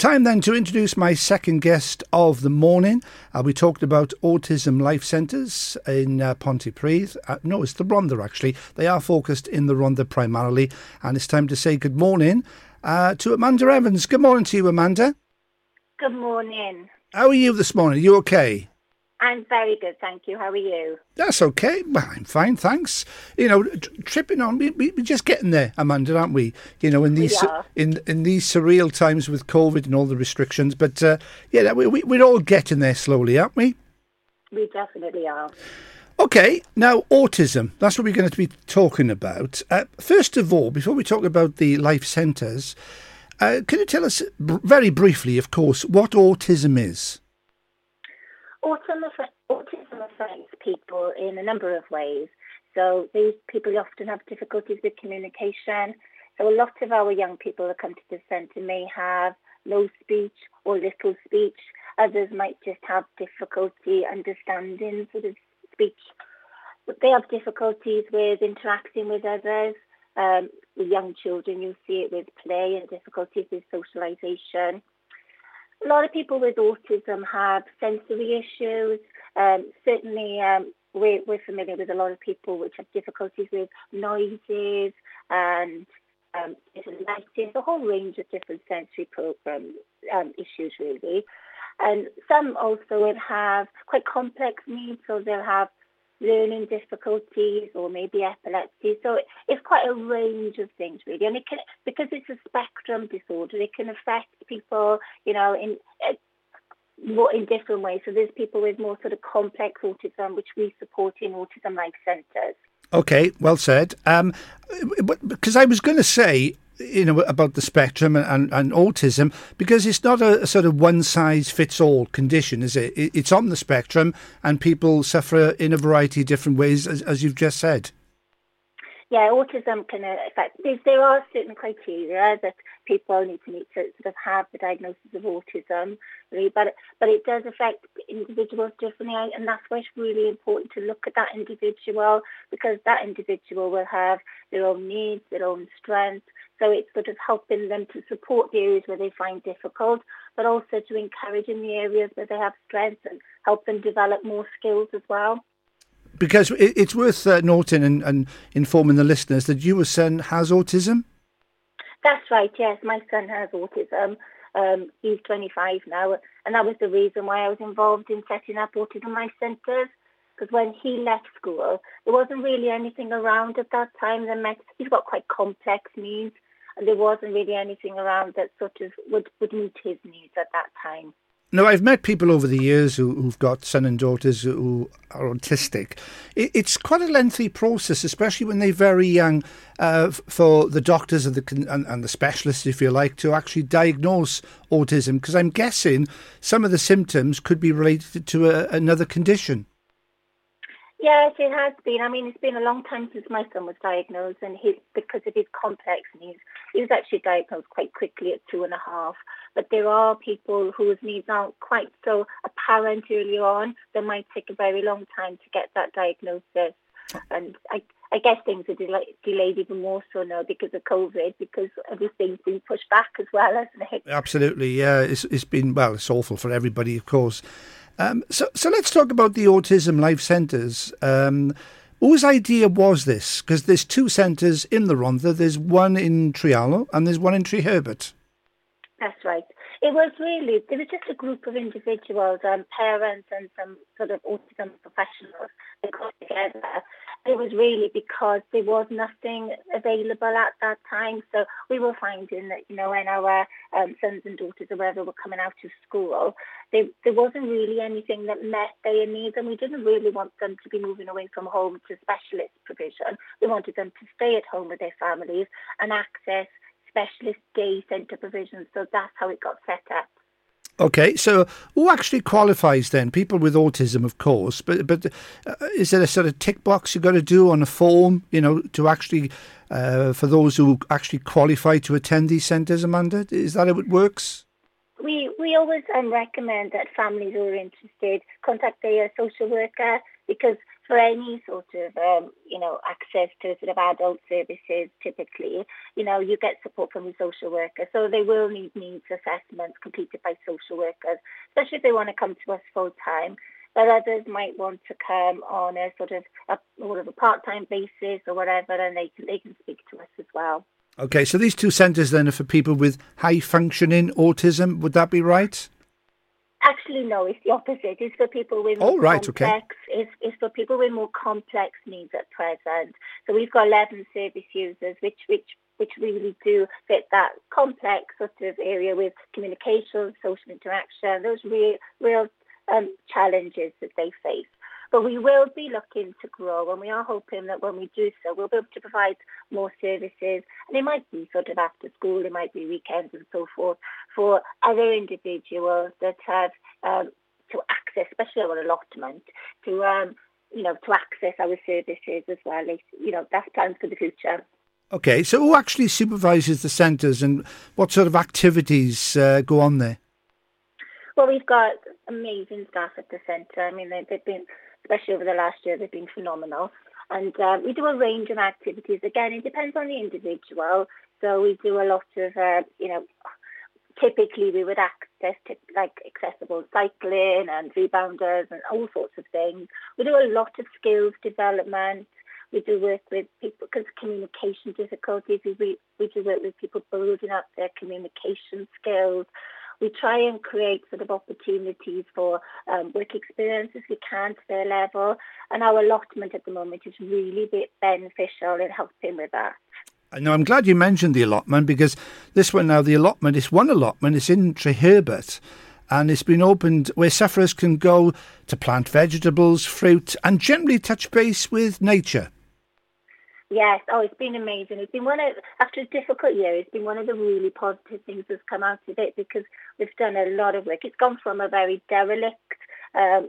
Time then to introduce my second guest of the morning. Uh, we talked about Autism Life Centres in uh, Pontypridd. Uh, no, it's the Rhondda actually. They are focused in the Rhondda primarily. And it's time to say good morning uh, to Amanda Evans. Good morning to you, Amanda. Good morning. How are you this morning? Are you okay? I'm very good, thank you. How are you? That's okay. Well, I'm fine, thanks. You know, t- tripping on, we, we, we're just getting there, Amanda, aren't we? You know, in these in in these surreal times with COVID and all the restrictions. But uh, yeah, we, we, we're all getting there slowly, aren't we? We definitely are. Okay, now autism. That's what we're going to be talking about. Uh, first of all, before we talk about the life centres, uh, can you tell us very briefly, of course, what autism is? Autism, autism affects people in a number of ways. So these people often have difficulties with communication. So a lot of our young people that come to the centre may have low speech or little speech. Others might just have difficulty understanding sort of speech. They have difficulties with interacting with others. Um, with young children, you see it with play and difficulties with socialisation a lot of people with autism have sensory issues. Um, certainly, um, we're, we're, familiar with a lot of people which have difficulties with noises and um, lighting, a whole range of different sensory program um, issues, really. And some also will have quite complex needs, so they'll have learning difficulties or maybe epilepsy. So it's quite a range of things really, and it can because it's a spectrum disorder, it can affect people, you know, in uh, more in different ways. So there's people with more sort of complex autism, which we support in autism life centres. Okay, well said. Um, because I was going to say, you know, about the spectrum and, and, and, autism because it's not a, sort of one size fits all condition, is it? It's on the spectrum and people suffer in a variety of different ways, as, as you've just said. Yeah, autism can uh, affect. There are certain criteria that people need to meet to sort of have the diagnosis of autism, really, but but it does affect individuals differently, and that's why it's really important to look at that individual because that individual will have their own needs, their own strengths, so it's sort of helping them to support the areas where they find difficult, but also to encourage in the areas where they have strengths and help them develop more skills as well. Because it's worth uh, noting and, and informing the listeners that your son has autism. That's right. Yes, my son has autism. Um, he's 25 now, and that was the reason why I was involved in setting up autism life centres because when he left school, there wasn't really anything around at that time that met, he's got quite complex needs there wasn't really anything around that sort of would, would meet his needs at that time. Now, I've met people over the years who, have got son and daughters who are autistic. it's quite a lengthy process, especially when they're very young, uh, for the doctors and the, and, and, the specialists, if you like, to actually diagnose autism. Because I'm guessing some of the symptoms could be related to a, another condition. Yes, it has been. I mean, it's been a long time since my son was diagnosed, and his, because of his complex needs, he was actually diagnosed quite quickly at two and a half. But there are people whose needs aren't quite so apparent early on. They might take a very long time to get that diagnosis. And I, I guess things are delay, delayed even more so now because of COVID, because everything's been pushed back as well, hasn't it? Absolutely, yeah. It's, it's been, well, it's awful for everybody, of course. Um, so, so let's talk about the Autism Life Centres. Um, whose idea was this? Because there's two centres in the Rhondda. There's one in Trehallow and there's one in Treherbert. That's right. It was really, there was just a group of individuals, um, parents and some sort of autism professionals that got together. It was really because there was nothing available at that time. So we were finding that, you know, when our um, sons and daughters or whatever were coming out of school, they, there wasn't really anything that met their needs and we didn't really want them to be moving away from home to specialist provision. We wanted them to stay at home with their families and access specialist day centre provision. So that's how it got set up. Okay, so who actually qualifies then? People with autism, of course, but but uh, is there a sort of tick box you've got to do on a form, you know, to actually uh, for those who actually qualify to attend these centres, Amanda? Is that how it works? We we always um, recommend that families who are interested contact their social worker because for any sort of, um, you know, access to sort of adult services, typically, you know, you get support from the social worker. So they will need needs assessments completed by social workers, especially if they want to come to us full time. But others might want to come on a sort of a, sort of a part-time basis or whatever, and they can, they can speak to us as well. Okay, so these two centres then are for people with high functioning autism. Would that be right? Actually, no, it's the opposite. It's for people with oh, right, complex, okay. it's, it's for people with more complex needs at present. So we've got 11 service users, which, which, which really do fit that complex sort of area with communication, social interaction, those real, real um, challenges that they face. But we will be looking to grow and we are hoping that when we do so, we'll be able to provide more services. And it might be sort of after school, it might be weekends and so forth for other individuals that have um, to access, especially our allotment, to um, you know, to access our services as well. You know, that's plans for the future. Okay, so who actually supervises the centres and what sort of activities uh, go on there? Well, we've got amazing staff at the centre. I mean, they, have been especially over the last year, they've been phenomenal. And um, we do a range of activities. Again, it depends on the individual. So we do a lot of, uh, you know, typically we would access to like accessible cycling and rebounders and all sorts of things. We do a lot of skills development. We do work with people because communication difficulties. We, we do work with people building up their communication skills we try and create sort of opportunities for um, work experience if we can to their level. And our allotment at the moment is really beneficial in helping with that. Now, I'm glad you mentioned the allotment because this one now, the allotment is one allotment, it's in Treherbert and it's been opened where sufferers can go to plant vegetables, fruit, and generally touch base with nature. Yes, oh, it's been amazing. It's been one of, after a difficult year, it's been one of the really positive things that's come out of it because we've done a lot of work. It's gone from a very derelict um,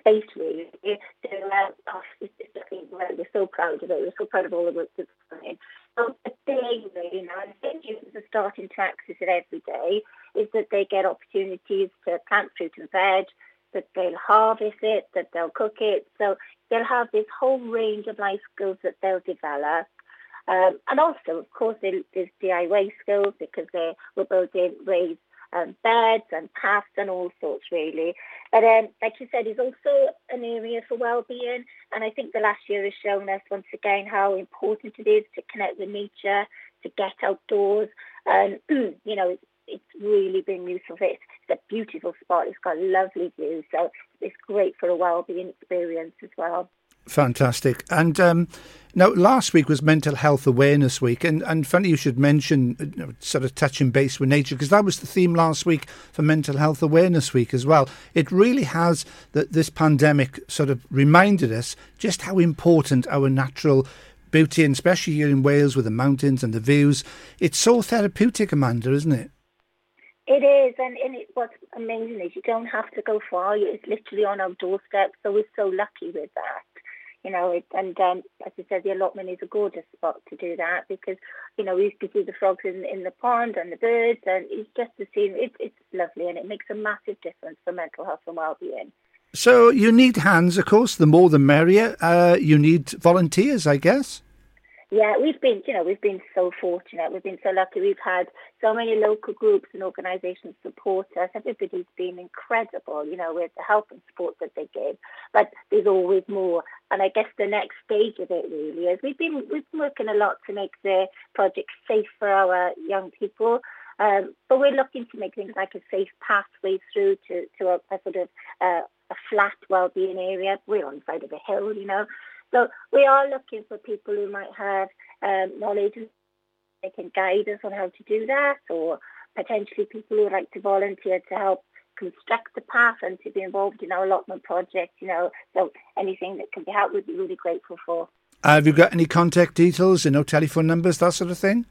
space, really, to, uh, oh, it's, it's, we're so proud of it. We're so proud of all the work that's done. So today, really, now, and I users are starting to access it every day, is that they get opportunities to plant fruit and veg, that they'll harvest it, that they'll cook it. So they'll have this whole range of life skills that they'll develop. Um, and also, of course, there's DIY skills because they will building raised um, beds and paths and all sorts, really. But um, like you said, it's also an area for well-being. And I think the last year has shown us once again how important it is to connect with nature, to get outdoors. And, you know, it's, it's really been useful. A beautiful spot. It's got lovely views. So it's great for a well-being experience as well. Fantastic. And um, now, last week was Mental Health Awareness Week, and, and funny you should mention you know, sort of touching base with nature because that was the theme last week for Mental Health Awareness Week as well. It really has that this pandemic sort of reminded us just how important our natural beauty, and especially here in Wales with the mountains and the views, it's so therapeutic, Amanda, isn't it? It is, and, and it, what's amazing is you don't have to go far. It's literally on our doorstep, so we're so lucky with that. You know, it, and um, as I said, the allotment is a gorgeous spot to do that because, you know, we used to see the frogs in, in the pond and the birds, and it's just the scene. It, it's lovely, and it makes a massive difference for mental health and well-being. So you need hands, of course. The more, the merrier. Uh, you need volunteers, I guess. Yeah, we've been, you know, we've been so fortunate. We've been so lucky. We've had so many local groups and organisations support us. Everybody's been incredible, you know, with the help and support that they give. But there's always more. And I guess the next stage of it really is we've been we've been working a lot to make the project safe for our young people. Um, but we're looking to make things like a safe pathway through to, to a, a sort of uh, a flat well-being area. We're on the side of a hill, you know. So we are looking for people who might have um, knowledge and they can guide us on how to do that or potentially people who would like to volunteer to help construct the path and to be involved in our allotment project, you know, so anything that can be helped we'd be really grateful for. have you got any contact details, you know, telephone numbers, that sort of thing?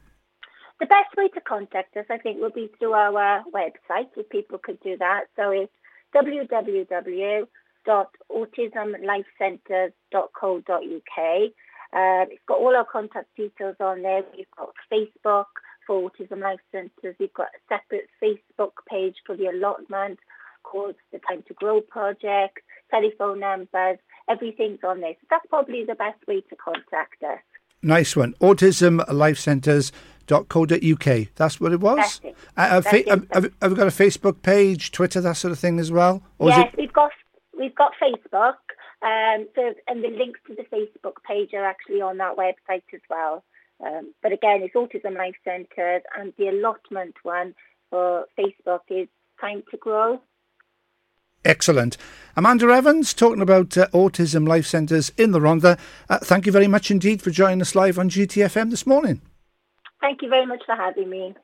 The best way to contact us, I think, would be through our website, if people could do that. So it's www www.autismlifecenters.co.uk. Uh, it's got all our contact details on there. We've got Facebook for Autism Life Centres. We've got a separate Facebook page for the allotment called the Time to Grow Project, telephone numbers, everything's on there. So that's probably the best way to contact us. Nice one. Autism Life Centres uk. That's what it was. It. Uh, fa- have, have, have, we got a Facebook page, Twitter, that sort of thing as well? Or yes, it... we've got we've got Facebook. Um, so and the links to the Facebook page are actually on that website as well. Um, but again, it's Autism Life Centres, and the allotment one for Facebook is Time to Grow. Excellent. Amanda Evans talking about uh, Autism Life Centres in the Rhondda. Uh, thank you very much indeed for joining us live on GTFM this morning. Thank you very much for having me.